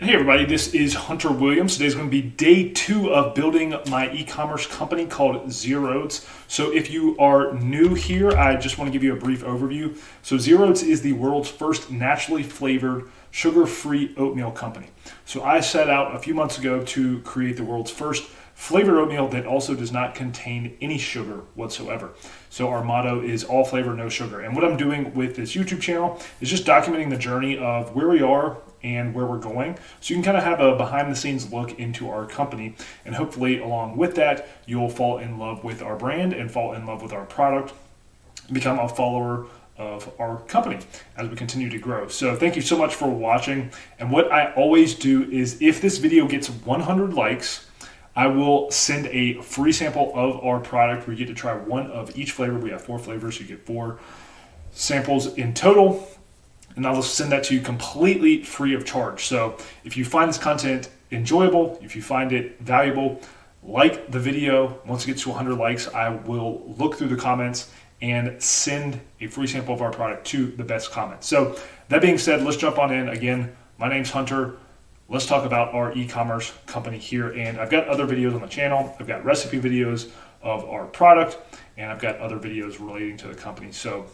Hey everybody, this is Hunter Williams. Today's going to be day two of building my e-commerce company called Zero Oats. So if you are new here, I just want to give you a brief overview. So Zero Oats is the world's first naturally flavored sugar-free oatmeal company. So I set out a few months ago to create the world's first flavored oatmeal that also does not contain any sugar whatsoever. So our motto is all flavor, no sugar. And what I'm doing with this YouTube channel is just documenting the journey of where we are and where we're going. So you can kind of have a behind the scenes look into our company. And hopefully, along with that, you'll fall in love with our brand and fall in love with our product, become a follower of our company as we continue to grow. So thank you so much for watching. And what I always do is if this video gets 100 likes, I will send a free sample of our product where you get to try one of each flavor. We have four flavors, so you get four samples in total. And I'll send that to you completely free of charge. So if you find this content enjoyable, if you find it valuable, like the video. Once it gets to 100 likes, I will look through the comments and send a free sample of our product to the best comment. So that being said, let's jump on in. Again, my name's Hunter let's talk about our e-commerce company here. And I've got other videos on the channel. I've got recipe videos of our product, and I've got other videos relating to the company. So,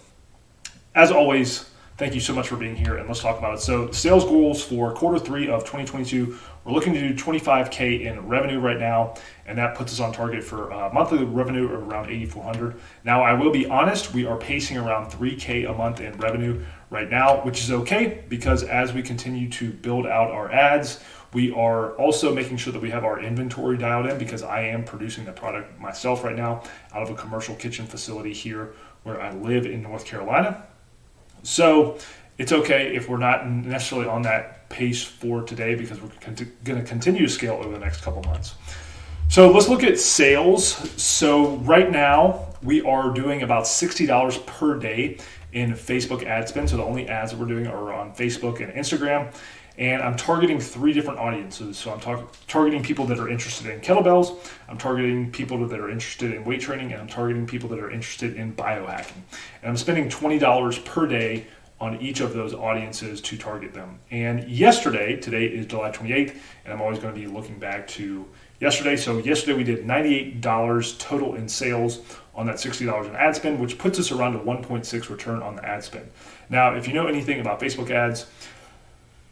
as always, thank you so much for being here, and let's talk about it. So, sales goals for quarter three of 2022. We're looking to do 25k in revenue right now, and that puts us on target for uh, monthly revenue of around 8,400. Now, I will be honest, we are pacing around 3k a month in revenue right now, which is okay because as we continue to build out our ads, we are also making sure that we have our inventory dialed in because I am producing the product myself right now out of a commercial kitchen facility here where I live in North Carolina. So it's okay if we're not necessarily on that pace for today because we're going to continue to scale over the next couple months. So let's look at sales. So right now we are doing about $60 per day in Facebook ad spend. So the only ads that we're doing are on Facebook and Instagram. And I'm targeting three different audiences. So I'm tar- targeting people that are interested in kettlebells, I'm targeting people that are interested in weight training, and I'm targeting people that are interested in biohacking. And I'm spending $20 per day on each of those audiences to target them. And yesterday, today is July 28th, and I'm always going to be looking back to yesterday. So yesterday we did $98 total in sales on that $60 in ad spend, which puts us around a 1.6 return on the ad spend. Now, if you know anything about Facebook ads,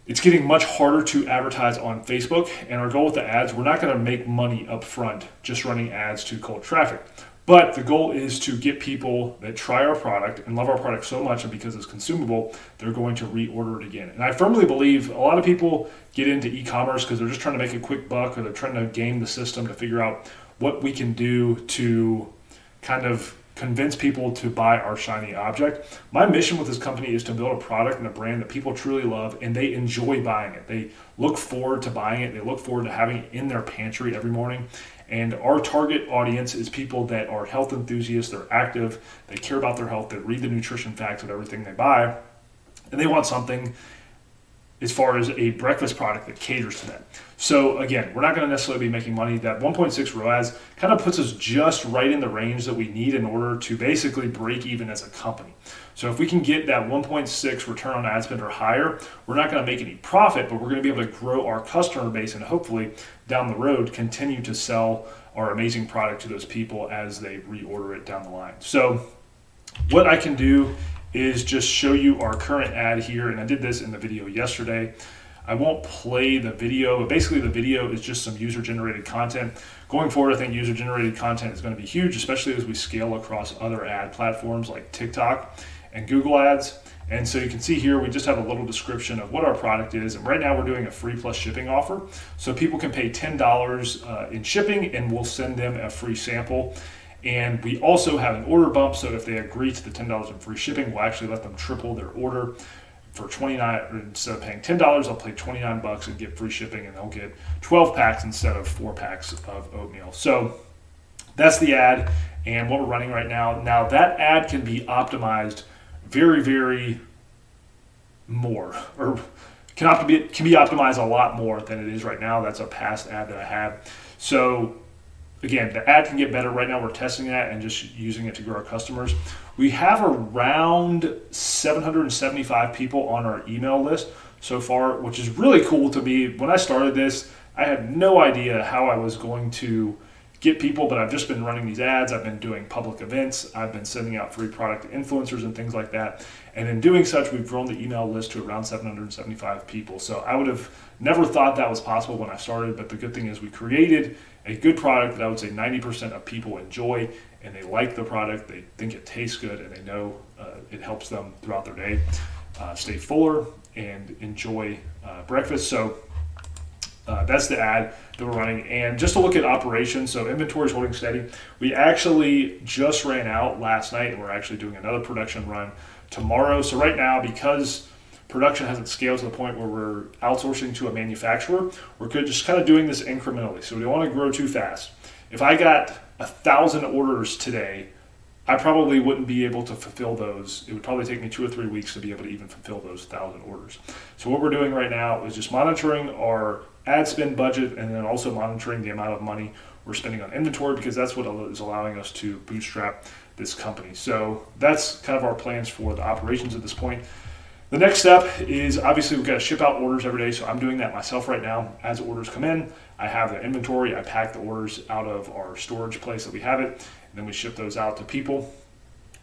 it's getting much harder to advertise on Facebook. And our goal with the ads, we're not going to make money up front just running ads to cold traffic. But the goal is to get people that try our product and love our product so much, and because it's consumable, they're going to reorder it again. And I firmly believe a lot of people get into e commerce because they're just trying to make a quick buck or they're trying to game the system to figure out what we can do to kind of convince people to buy our shiny object. My mission with this company is to build a product and a brand that people truly love and they enjoy buying it. They look forward to buying it, they look forward to having it in their pantry every morning. And our target audience is people that are health enthusiasts, they're active, they care about their health, they read the nutrition facts of everything they buy, and they want something as far as a breakfast product that caters to that. So again, we're not going to necessarily be making money. That 1.6 ROAS kind of puts us just right in the range that we need in order to basically break even as a company. So if we can get that 1.6 return on ad spend or higher, we're not going to make any profit, but we're going to be able to grow our customer base and hopefully down the road continue to sell our amazing product to those people as they reorder it down the line. So what I can do is just show you our current ad here. And I did this in the video yesterday. I won't play the video, but basically the video is just some user generated content. Going forward, I think user generated content is going to be huge, especially as we scale across other ad platforms like TikTok and Google Ads. And so you can see here, we just have a little description of what our product is. And right now we're doing a free plus shipping offer. So people can pay $10 uh, in shipping and we'll send them a free sample. And we also have an order bump, so if they agree to the $10 in free shipping, we'll actually let them triple their order for 29 instead of paying $10 they'll pay 29 bucks and get free shipping and they'll get 12 packs instead of 4 packs of oatmeal. So that's the ad and what we're running right now. Now that ad can be optimized very very more or can, be, can be optimized a lot more than it is right now. That's a past ad that i have. So again, the ad can get better. Right now, we're testing that and just using it to grow our customers. We have around 775 people on our email list so far, which is really cool to me. When I started this, I had no idea how I was going to get people, but I've just been running these ads. I've been doing public events. I've been sending out free product influencers and things like that. And in doing such, we've grown the email list to around 775 people. So I would have never thought that was possible when I started, but the good thing is we created a good product that I would say 90% of people enjoy and they like the product, they think it tastes good, and they know uh, it helps them throughout their day uh, stay fuller and enjoy uh, breakfast. So uh, that's the ad that we're running. And just to look at operations, so inventory is holding steady. We actually just ran out last night, and we're actually doing another production run tomorrow. So right now, because production hasn't scaled to the point where we're outsourcing to a manufacturer, we're just kind of doing this incrementally. So we don't want to grow too fast. If I got a thousand orders today, I probably wouldn't be able to fulfill those. It would probably take me two or three weeks to be able to even fulfill those thousand orders. So what we're doing right now is just monitoring our ad spend budget and then also monitoring the amount of money we're spending on inventory because that's what is allowing us to bootstrap this company. So that's kind of our plans for the operations at this point. The next step is obviously we've got to ship out orders every day, so I'm doing that myself right now. As orders come in, I have the inventory, I pack the orders out of our storage place that we have it, and then we ship those out to people.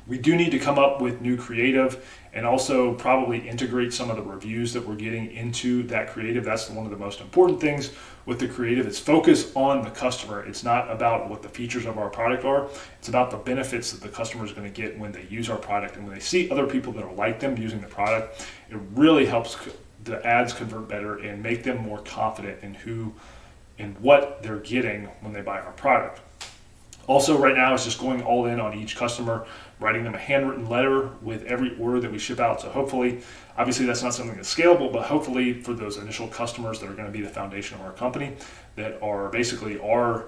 We do need to come up with new creative and also probably integrate some of the reviews that we're getting into that creative. That's one of the most important things with the creative. It's focus on the customer. It's not about what the features of our product are. It's about the benefits that the customer is going to get when they use our product and when they see other people that are like them using the product. It really helps the ads convert better and make them more confident in who and what they're getting when they buy our product. Also, right now, it's just going all in on each customer, writing them a handwritten letter with every order that we ship out. So, hopefully, obviously, that's not something that's scalable, but hopefully, for those initial customers that are going to be the foundation of our company, that are basically our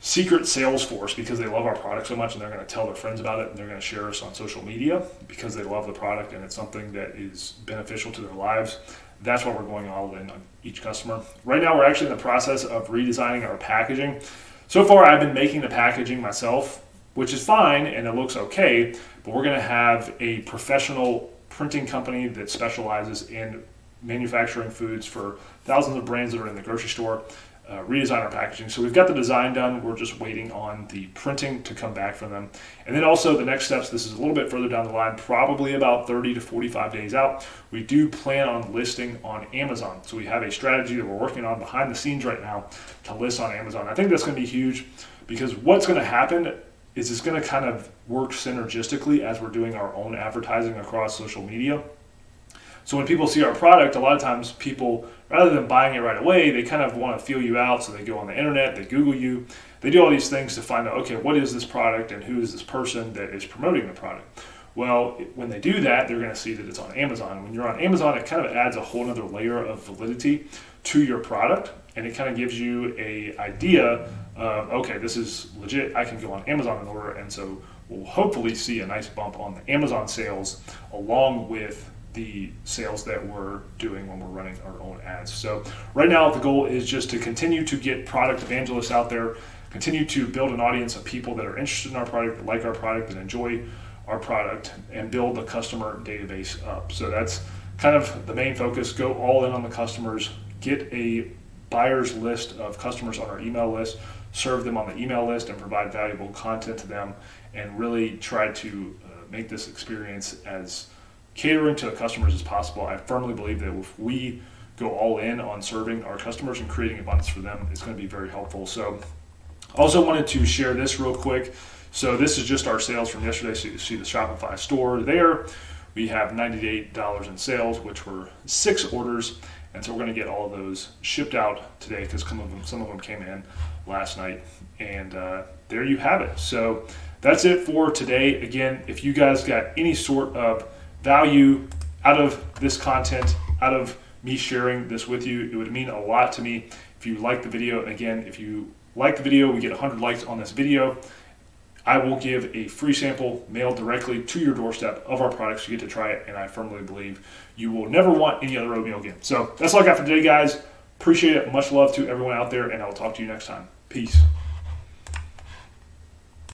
secret sales force because they love our product so much and they're going to tell their friends about it and they're going to share us on social media because they love the product and it's something that is beneficial to their lives. That's why we're going all in on each customer. Right now, we're actually in the process of redesigning our packaging. So far, I've been making the packaging myself, which is fine and it looks okay, but we're going to have a professional printing company that specializes in manufacturing foods for thousands of brands that are in the grocery store uh, redesign our packaging. So we've got the design done. We're just waiting on the printing to come back from them. And then also the next steps, this is a little bit further down the line, probably about 30 to 45 days out. We do plan on listing on Amazon. So we have a strategy that we're working on behind the scenes right now to list on Amazon. I think that's going to be huge because what's going to happen is it's going to kind of work synergistically as we're doing our own advertising across social media. So when people see our product, a lot of times people, rather than buying it right away, they kind of want to feel you out. So they go on the internet, they Google you, they do all these things to find out, okay, what is this product and who is this person that is promoting the product? Well, when they do that, they're going to see that it's on Amazon. When you're on Amazon, it kind of adds a whole other layer of validity to your product, and it kind of gives you a idea of okay, this is legit. I can go on Amazon and order, and so we'll hopefully see a nice bump on the Amazon sales along with the sales that we're doing when we're running our own ads. So right now the goal is just to continue to get product evangelists out there, continue to build an audience of people that are interested in our product, that like our product, and enjoy our product, and build the customer database up. So that's kind of the main focus. Go all in on the customers, get a buyer's list of customers on our email list, serve them on the email list, and provide valuable content to them, and really try to uh, make this experience as catering to the customers as possible. I firmly believe that if we go all in on serving our customers and creating abundance for them, it's going to be very helpful. So, also wanted to share this real quick. So, this is just our sales from yesterday. So, you see the Shopify store there. We have $98 in sales, which were six orders. And so, we're going to get all of those shipped out today because some of them, some of them came in last night. And uh, there you have it. So, that's it for today. Again, if you guys got any sort of value out of this content, out of me sharing this with you. It would mean a lot to me if you like the video. Again, if you like the video, we get 100 likes on this video. I will give a free sample mailed directly to your doorstep of our products. You get to try it, and I firmly believe you will never want any other oatmeal again. So that's all I got for today, guys. Appreciate it. Much love to everyone out there, and I'll talk to you next time. Peace.